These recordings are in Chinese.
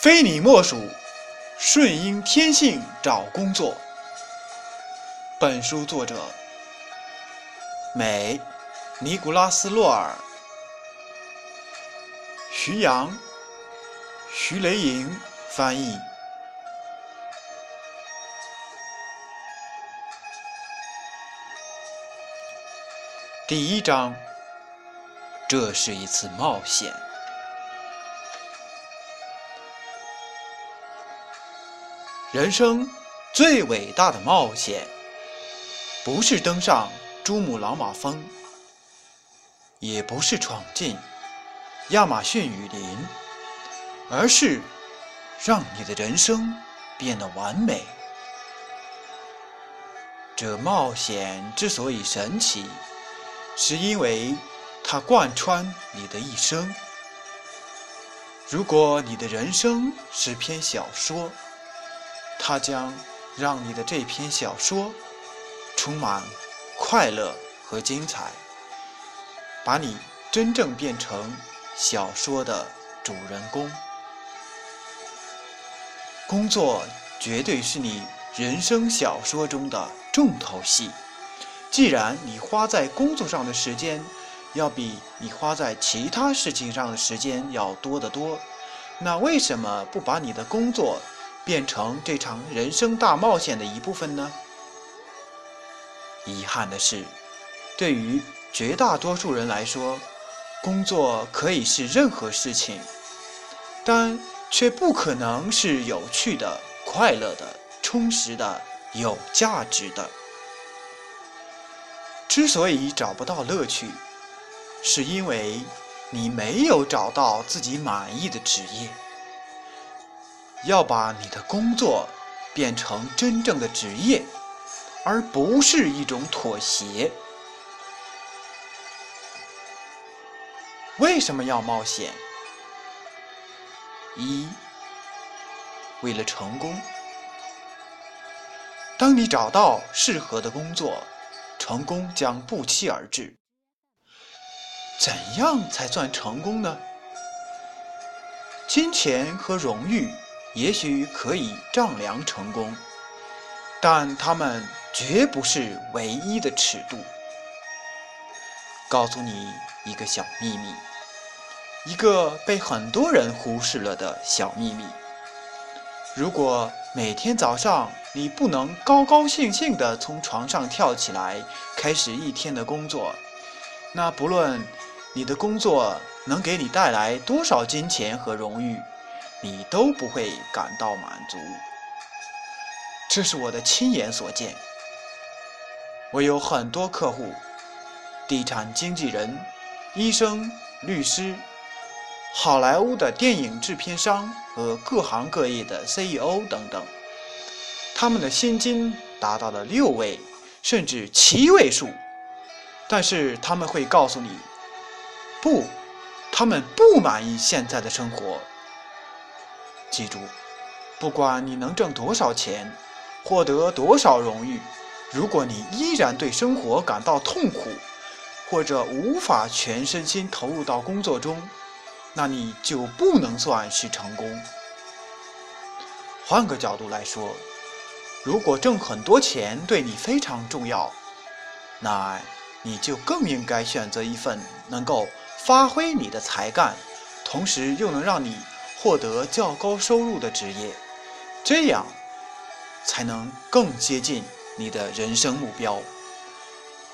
非你莫属，顺应天性找工作。本书作者：美尼古拉斯·洛尔，徐阳、徐雷莹翻译。第一章，这是一次冒险。人生最伟大的冒险，不是登上珠穆朗玛峰，也不是闯进亚马逊雨林，而是让你的人生变得完美。这冒险之所以神奇，是因为它贯穿你的一生。如果你的人生是篇小说，它将让你的这篇小说充满快乐和精彩，把你真正变成小说的主人公。工作绝对是你人生小说中的重头戏。既然你花在工作上的时间要比你花在其他事情上的时间要多得多，那为什么不把你的工作？变成这场人生大冒险的一部分呢？遗憾的是，对于绝大多数人来说，工作可以是任何事情，但却不可能是有趣的、快乐的、充实的、有价值的。之所以找不到乐趣，是因为你没有找到自己满意的职业。要把你的工作变成真正的职业，而不是一种妥协。为什么要冒险？一，为了成功。当你找到适合的工作，成功将不期而至。怎样才算成功呢？金钱和荣誉。也许可以丈量成功，但他们绝不是唯一的尺度。告诉你一个小秘密，一个被很多人忽视了的小秘密：如果每天早上你不能高高兴兴地从床上跳起来，开始一天的工作，那不论你的工作能给你带来多少金钱和荣誉。你都不会感到满足，这是我的亲眼所见。我有很多客户，地产经纪人、医生、律师、好莱坞的电影制片商和各行各业的 CEO 等等，他们的薪金达到了六位甚至七位数，但是他们会告诉你，不，他们不满意现在的生活。记住，不管你能挣多少钱，获得多少荣誉，如果你依然对生活感到痛苦，或者无法全身心投入到工作中，那你就不能算是成功。换个角度来说，如果挣很多钱对你非常重要，那你就更应该选择一份能够发挥你的才干，同时又能让你。获得较高收入的职业，这样才能更接近你的人生目标。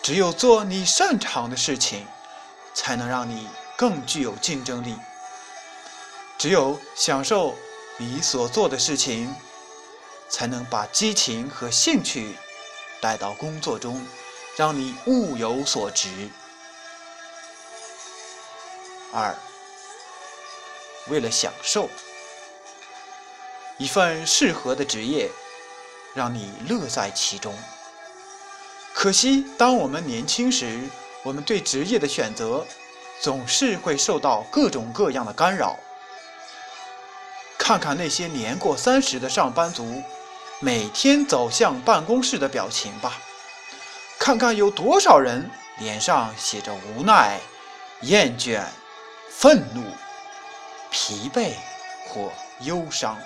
只有做你擅长的事情，才能让你更具有竞争力。只有享受你所做的事情，才能把激情和兴趣带到工作中，让你物有所值。二。为了享受一份适合的职业，让你乐在其中。可惜，当我们年轻时，我们对职业的选择总是会受到各种各样的干扰。看看那些年过三十的上班族每天走向办公室的表情吧，看看有多少人脸上写着无奈、厌倦、愤怒。疲惫或忧伤。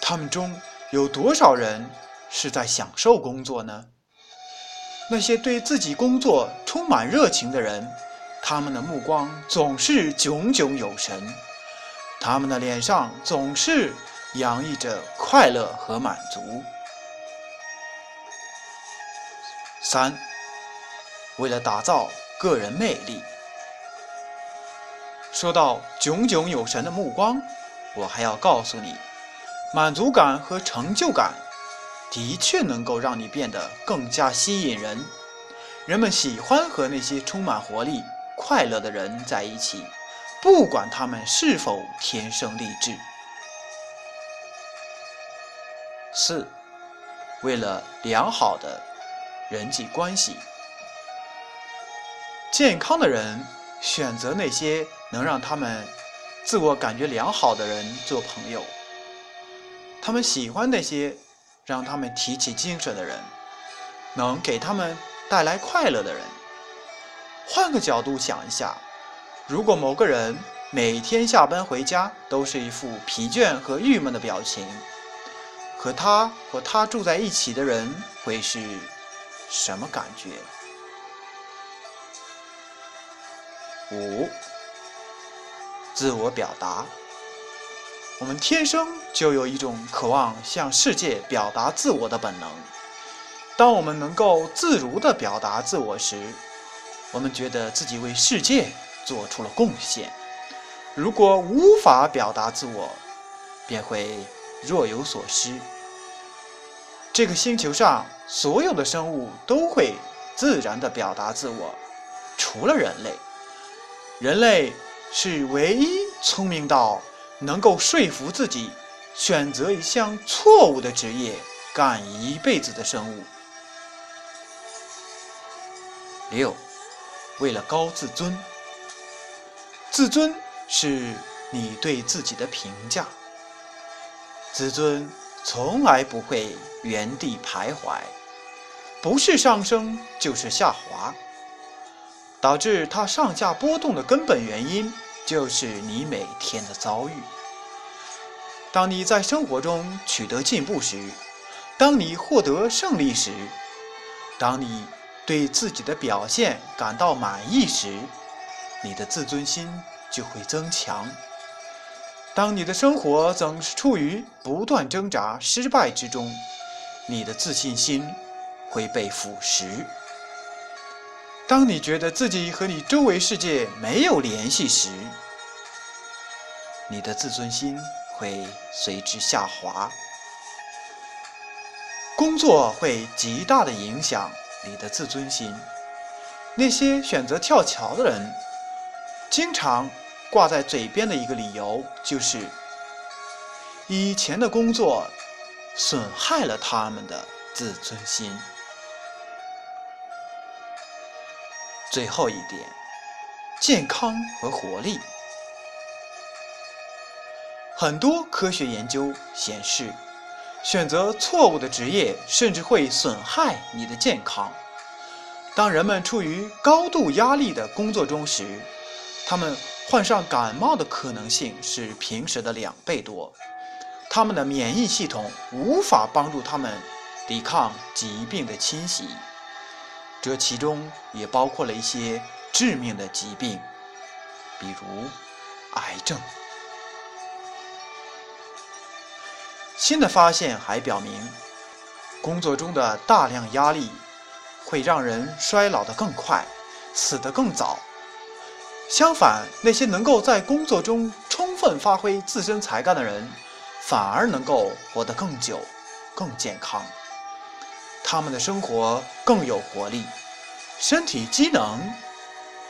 他们中有多少人是在享受工作呢？那些对自己工作充满热情的人，他们的目光总是炯炯有神，他们的脸上总是洋溢着快乐和满足。三，为了打造个人魅力。说到炯炯有神的目光，我还要告诉你，满足感和成就感。的确能够让你变得更加吸引人，人们喜欢和那些充满活力、快乐的人在一起，不管他们是否天生丽质。四，为了良好的人际关系，健康的人选择那些能让他们自我感觉良好的人做朋友，他们喜欢那些。让他们提起精神的人，能给他们带来快乐的人。换个角度想一下，如果某个人每天下班回家都是一副疲倦和郁闷的表情，和他和他住在一起的人会是什么感觉？五，自我表达。我们天生就有一种渴望向世界表达自我的本能。当我们能够自如地表达自我时，我们觉得自己为世界做出了贡献。如果无法表达自我，便会若有所失。这个星球上所有的生物都会自然地表达自我，除了人类。人类是唯一聪明到。能够说服自己选择一项错误的职业干一辈子的生物。六，为了高自尊，自尊是你对自己的评价。自尊从来不会原地徘徊，不是上升就是下滑。导致它上下波动的根本原因。就是你每天的遭遇。当你在生活中取得进步时，当你获得胜利时，当你对自己的表现感到满意时，你的自尊心就会增强。当你的生活总是处于不断挣扎、失败之中，你的自信心会被腐蚀。当你觉得自己和你周围世界没有联系时，你的自尊心会随之下滑。工作会极大的影响你的自尊心。那些选择跳槽的人，经常挂在嘴边的一个理由就是：以前的工作损害了他们的自尊心。最后一点，健康和活力。很多科学研究显示，选择错误的职业甚至会损害你的健康。当人们处于高度压力的工作中时，他们患上感冒的可能性是平时的两倍多。他们的免疫系统无法帮助他们抵抗疾病的侵袭。这其中也包括了一些致命的疾病，比如癌症。新的发现还表明，工作中的大量压力会让人衰老得更快，死得更早。相反，那些能够在工作中充分发挥自身才干的人，反而能够活得更久、更健康。他们的生活更有活力，身体机能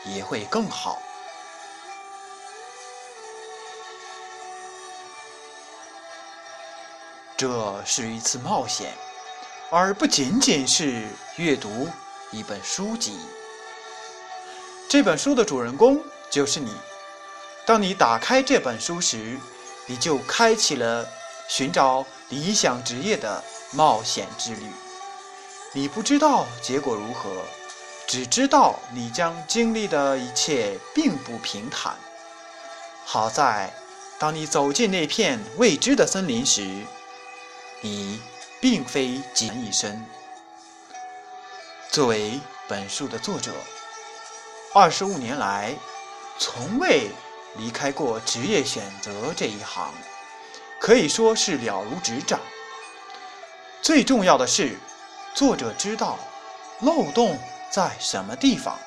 也会更好。这是一次冒险，而不仅仅是阅读一本书籍。这本书的主人公就是你。当你打开这本书时，你就开启了寻找理想职业的冒险之旅。你不知道结果如何，只知道你将经历的一切并不平坦。好在当你走进那片未知的森林时，你并非孑然一身。作为本书的作者，二十五年来从未离开过职业选择这一行，可以说是了如指掌。最重要的是，作者知道漏洞在什么地方。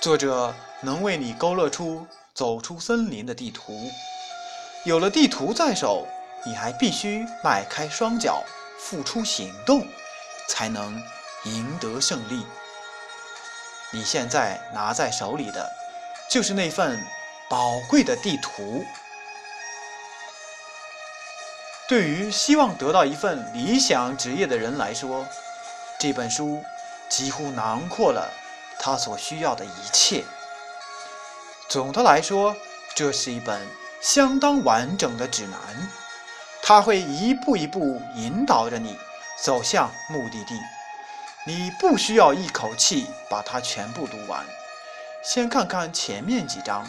作者能为你勾勒出走出森林的地图。有了地图在手，你还必须迈开双脚，付出行动，才能赢得胜利。你现在拿在手里的，就是那份宝贵的地图。对于希望得到一份理想职业的人来说，这本书几乎囊括了他所需要的一切。总的来说，这是一本相当完整的指南，它会一步一步引导着你走向目的地。你不需要一口气把它全部读完，先看看前面几章，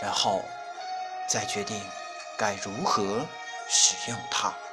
然后再决定该如何。使用它。